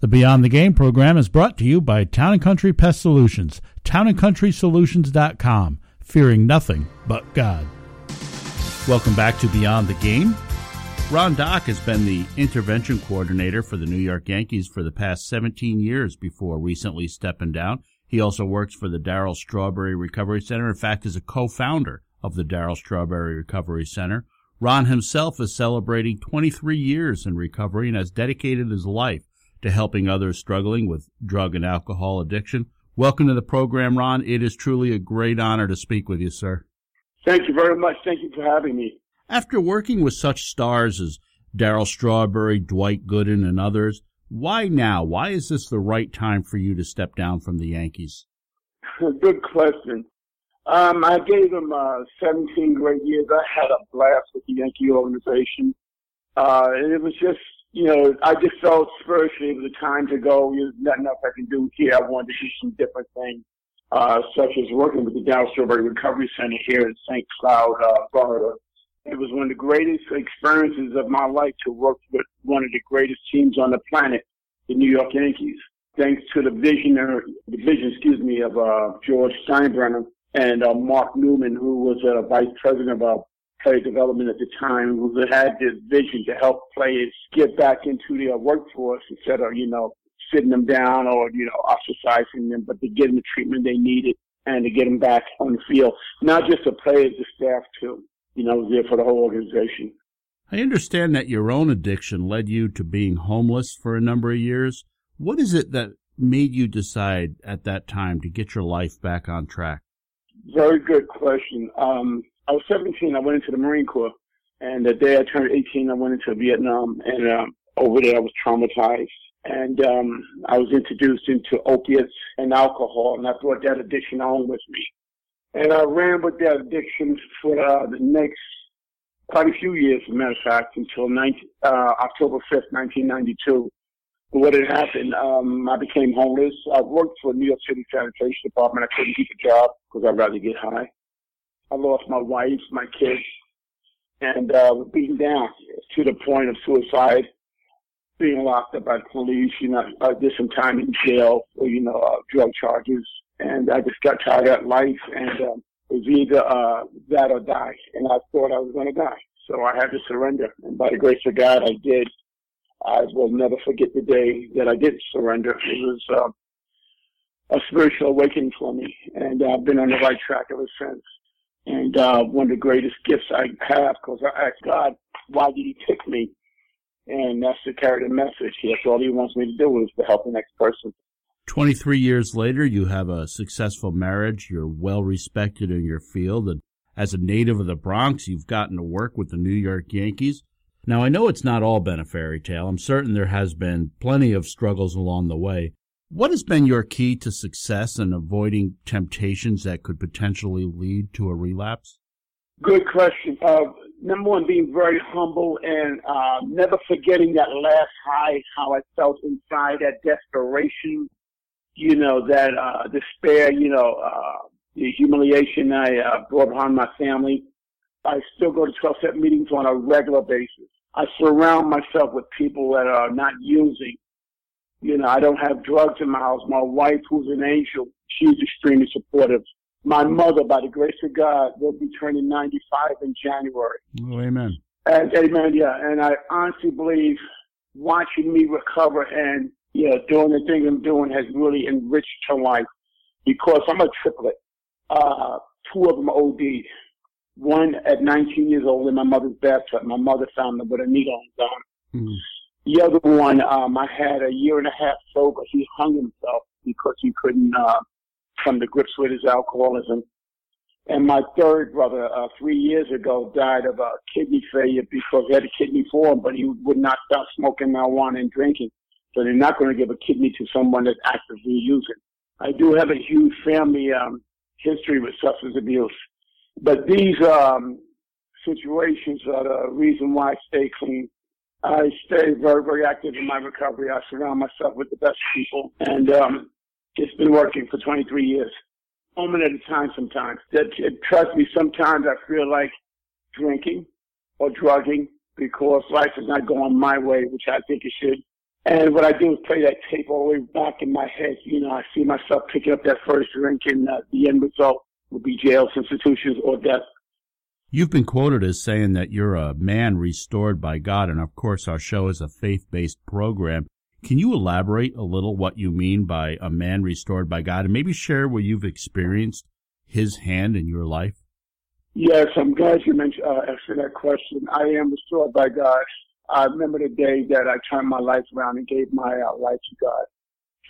The Beyond the Game program is brought to you by Town & Country Pest Solutions, townandcountrysolutions.com, fearing nothing but God. Welcome back to Beyond the Game. Ron Dock has been the intervention coordinator for the New York Yankees for the past 17 years before recently stepping down. He also works for the Darryl Strawberry Recovery Center. In fact, is a co-founder of the Darryl Strawberry Recovery Center. Ron himself is celebrating 23 years in recovery and has dedicated his life to helping others struggling with drug and alcohol addiction. Welcome to the program, Ron. It is truly a great honor to speak with you, sir. Thank you very much. Thank you for having me. After working with such stars as Darryl Strawberry, Dwight Gooden, and others, why now? Why is this the right time for you to step down from the Yankees? Good question. Um, I gave them uh, 17 great years. I had a blast with the Yankee organization. Uh, it was just you know, I just felt spiritually it was a time to go. There's nothing else I can do here. I wanted to do some different things, uh, such as working with the Darryl Strawberry Recovery Center here in St. Cloud, uh, Florida. It was one of the greatest experiences of my life to work with one of the greatest teams on the planet, the New York Yankees. Thanks to the visionary, the vision, excuse me, of uh, George Steinbrenner and uh, Mark Newman, who was uh, vice president of player development at the time who had this vision to help players get back into their workforce instead of, you know, sitting them down or, you know, ostracizing them, but to get them the treatment they needed and to get them back on the field. Not just the players, the staff too. You know, I was there for the whole organization. I understand that your own addiction led you to being homeless for a number of years. What is it that made you decide at that time to get your life back on track? Very good question. Um, I was 17. I went into the Marine Corps, and the day I turned 18, I went into Vietnam, and um, over there I was traumatized. And um, I was introduced into opiates and alcohol, and I brought that addiction on with me. And I ran with that addiction for uh, the next quite a few years, as a matter of fact, until 19, uh, October 5th, 1992. What had happened, um, I became homeless. I worked for the New York City Sanitation Department. I couldn't keep a job because I'd rather get high. I lost my wife, my kids, and uh, was beaten down to the point of suicide, being locked up by police. You know, I did some time in jail for, you know, uh, drug charges. And I just got tired of life and um, it was either uh, that or die. And I thought I was going to die. So I had to surrender. And by the grace of God, I did. I will never forget the day that I did surrender. It was uh, a spiritual awakening for me. And I've been on the right track ever since. And uh, one of the greatest gifts I have, because I asked God, why did He pick me? And that's to carry the message. That's all He wants me to do is to help the next person. 23 years later, you have a successful marriage. You're well respected in your field. And as a native of the Bronx, you've gotten to work with the New York Yankees. Now, I know it's not all been a fairy tale. I'm certain there has been plenty of struggles along the way. What has been your key to success in avoiding temptations that could potentially lead to a relapse? Good question. Uh, number one, being very humble and uh, never forgetting that last high, how I felt inside, that desperation, you know, that uh, despair, you know, uh, the humiliation I uh, brought upon my family. I still go to 12 step meetings on a regular basis. I surround myself with people that are not using you know, I don't have drugs in my house. My wife, who's an angel, she's extremely supportive. My mother, by the grace of God, will be turning 95 in January. Oh, amen. And, amen, yeah. And I honestly believe watching me recover and, yeah, doing the thing I'm doing has really enriched her life because I'm a triplet. Uh, two of them OD'd. One at 19 years old in my mother's bathtub. My mother found them with a needle on arm. Mm. The other one, um, I had a year and a half sober. He hung himself because he couldn't uh, come to grips with his alcoholism. And my third brother, uh, three years ago, died of a kidney failure because he had a kidney form, but he would not stop smoking marijuana and drinking. So they're not going to give a kidney to someone that's actively using. I do have a huge family um, history with substance abuse, but these um, situations are the reason why I stay clean. I stay very, very active in my recovery. I surround myself with the best people, and um, it's been working for 23 years. Moment at a time sometimes. That, trust me, sometimes I feel like drinking or drugging because life is not going my way, which I think it should. And what I do is play that tape all the way back in my head. You know, I see myself picking up that first drink, and uh, the end result would be jails, institutions, or death. You've been quoted as saying that you're a man restored by God, and of course, our show is a faith based program. Can you elaborate a little what you mean by a man restored by God and maybe share where you've experienced his hand in your life? Yes, I'm glad you mentioned uh, that question. I am restored by God. I remember the day that I turned my life around and gave my uh, life to God.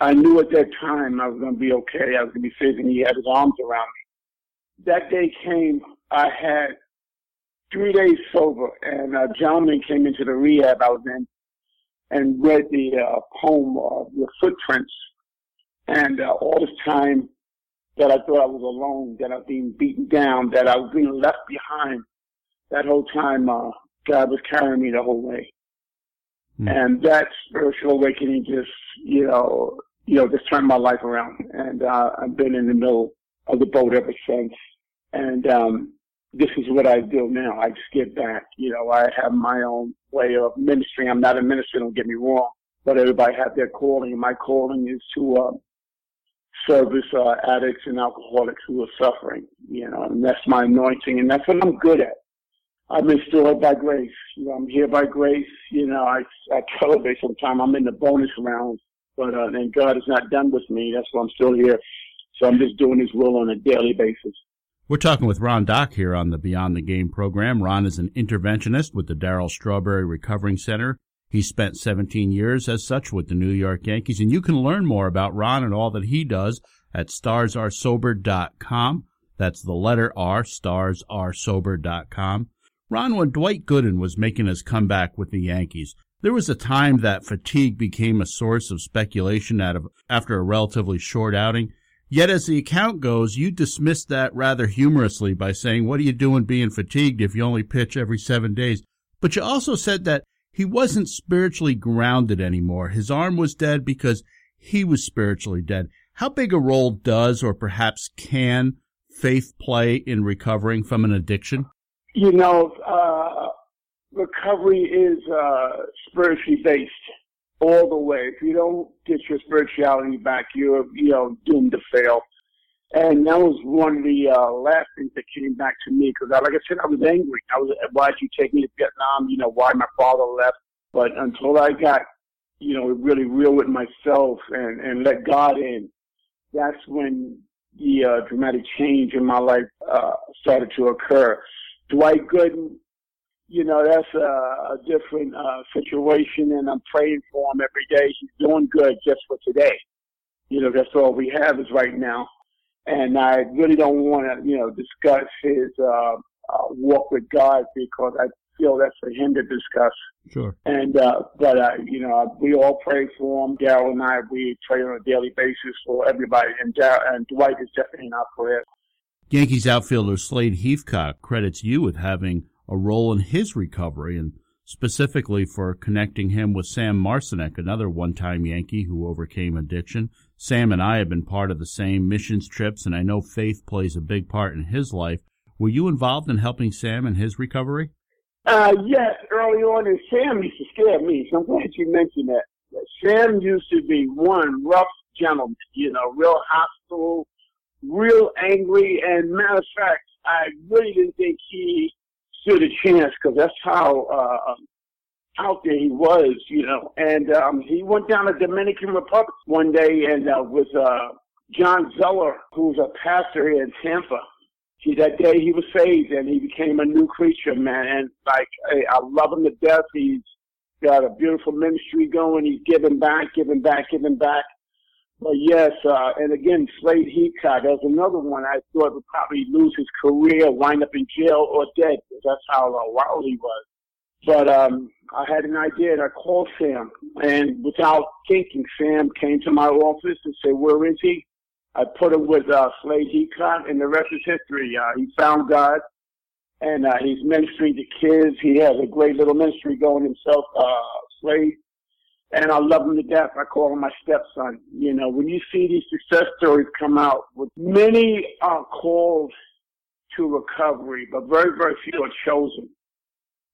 I knew at that time I was going to be okay. I was going to be safe, and He had His arms around me. That day came. I had three days sober, and a gentleman came into the rehab I was in and read the uh, poem of the footprints. And uh, all this time that I thought I was alone, that I was being beaten down, that I was being left behind, that whole time uh, God was carrying me the whole way. Mm. And that spiritual awakening just, you know, you know, just turned my life around. And uh, I've been in the middle of the boat ever since. And um, this is what I do now. I just give back. You know, I have my own way of ministry. I'm not a minister, don't get me wrong, but everybody has their calling. And my calling is to uh, service uh, addicts and alcoholics who are suffering. You know, and that's my anointing, and that's what I'm good at. I'm restored by grace. You know, I'm here by grace. You know, I I tell everybody sometimes I'm in the bonus rounds, but uh, and God is not done with me. That's why I'm still here. So I'm just doing His will on a daily basis. We're talking with Ron Dock here on the Beyond the Game program. Ron is an interventionist with the Darryl Strawberry Recovering Center. He spent 17 years as such with the New York Yankees, and you can learn more about Ron and all that he does at starsrsober.com. That's the letter R, starsrsober.com. Ron, when Dwight Gooden was making his comeback with the Yankees, there was a time that fatigue became a source of speculation out of, after a relatively short outing. Yet, as the account goes, you dismissed that rather humorously by saying, What are you doing being fatigued if you only pitch every seven days? But you also said that he wasn't spiritually grounded anymore. His arm was dead because he was spiritually dead. How big a role does, or perhaps can, faith play in recovering from an addiction? You know, uh, recovery is uh, spiritually based all the way. If you don't get your spirituality back, you're you know doomed to fail. And that was one of the uh, last things that came back to me because, like I said, I was angry. I was, why did you take me to Vietnam? You know, why my father left? But until I got, you know, really real with myself and and let God in, that's when the uh, dramatic change in my life uh, started to occur. Dwight Gooden you know, that's a, a different uh, situation, and I'm praying for him every day. He's doing good just for today. You know, that's all we have is right now. And I really don't want to, you know, discuss his uh, uh, walk with God because I feel that's for him to discuss. Sure. And uh, but uh, you know, we all pray for him. Darryl and I, we pray on a daily basis for everybody, and Darryl and Dwight is definitely in our prayers. Yankees outfielder Slade Heathcott credits you with having a role in his recovery and specifically for connecting him with Sam Marsonek, another one-time Yankee who overcame addiction. Sam and I have been part of the same missions trips, and I know faith plays a big part in his life. Were you involved in helping Sam in his recovery? Uh, yes, early on, and Sam used to scare me, so I'm glad you mentioned that. Sam used to be one rough gentleman, you know, real hostile, real angry, and matter of fact, I really didn't think he stood a chance because that's how uh, out there he was, you know. And um, he went down to Dominican Republic one day and uh, with uh, John Zeller, who's a pastor here in Tampa. See, that day he was saved and he became a new creature, man. And like, I, I love him to death. He's got a beautiful ministry going. He's giving back, giving back, giving back. But yes, uh, and again, Slade Heathcott, that was another one I thought would probably lose his career, wind up in jail or dead. That's how uh, wild he was. But um, I had an idea and I called Sam. And without thinking, Sam came to my office and said, where is he? I put him with uh, Slade Heathcott and the rest is history. Uh, he found God and uh, he's ministering to kids. He has a great little ministry going himself, uh, Slade and I love him to death. I call him my stepson. You know, when you see these success stories come out, with many are called to recovery, but very, very few are chosen.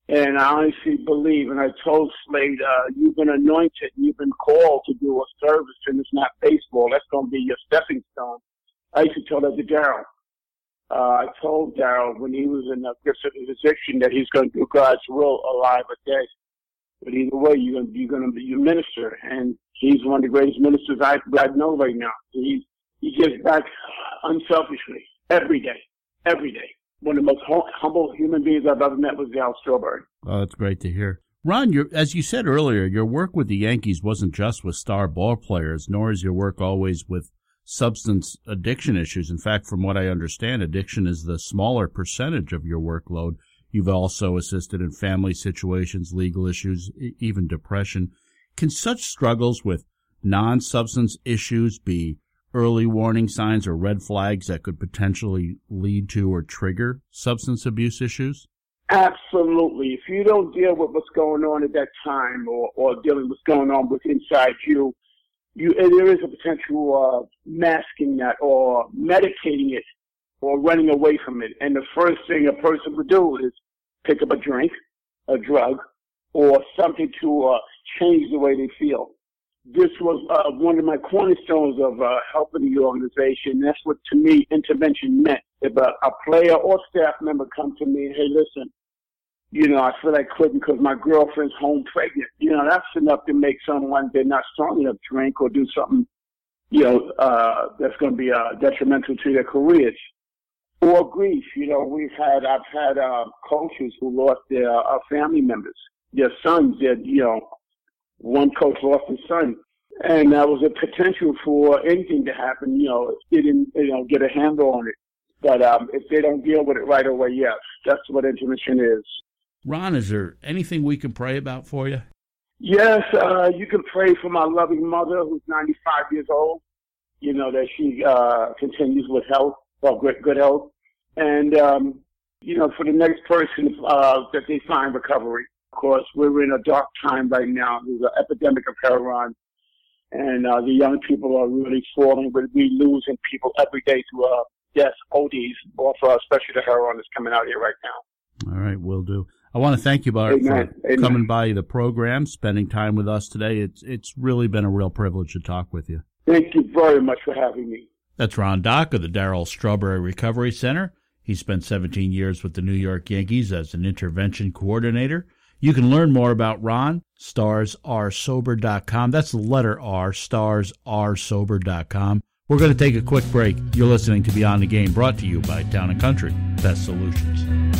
And I honestly believe, and I told Slade, uh, you've been anointed, and you've been called to do a service, and it's not baseball. That's going to be your stepping stone. I used to tell that to Darryl. Uh, I told Darryl when he was in of his addiction that he's going to do God's will alive or dead. But either way, you're to, you're to be a minister, and he's one of the greatest ministers I, I know right now. He he gives back unselfishly every day, every day one of the most humble human beings I've ever met was Al Strawberry. Oh, that's great to hear. Ron, as you said earlier, your work with the Yankees wasn't just with star ball players, nor is your work always with substance addiction issues. In fact, from what I understand, addiction is the smaller percentage of your workload. You've also assisted in family situations, legal issues, even depression. Can such struggles with non-substance issues be early warning signs or red flags that could potentially lead to or trigger substance abuse issues? Absolutely. If you don't deal with what's going on at that time or, or dealing with what's going on with inside you, you there is a potential uh, masking that or medicating it or running away from it. And the first thing a person would do is pick up a drink, a drug, or something to uh, change the way they feel this was uh, one of my cornerstones of uh, helping the organization. That's what, to me, intervention meant. If a, a player or staff member come to me, hey, listen, you know, I feel like quitting because my girlfriend's home pregnant. You know, that's enough to make someone they're not strong enough drink or do something, you know, uh, that's going to be uh, detrimental to their careers. Or grief. You know, we've had, I've had uh, coaches who lost their uh, family members, their sons, their, you know, one coach lost his son. And that was a potential for anything to happen, you know, if they didn't, you know, get a handle on it. But um, if they don't deal with it right away, yes, that's what intervention is. Ron, is there anything we can pray about for you? Yes, uh, you can pray for my loving mother who's 95 years old. You know, that she uh, continues with health, well, good, good health. And, um, you know, for the next person uh, that they find recovery. Of course, we're in a dark time right now. There's an epidemic of heroin, and uh, the young people are really falling. But we're losing people every day to uh, death, ODs, or for, especially the heroin that's coming out here right now. All right, will do. I want to thank you, Bart, for Amen. coming by the program, spending time with us today. It's it's really been a real privilege to talk with you. Thank you very much for having me. That's Ron Dock of the Darryl Strawberry Recovery Center. He spent 17 years with the New York Yankees as an intervention coordinator. You can learn more about Ron, starsrsober.com. That's the letter R, starsrsober.com. We're going to take a quick break. You're listening to Beyond the Game, brought to you by Town and Country Pest Solutions.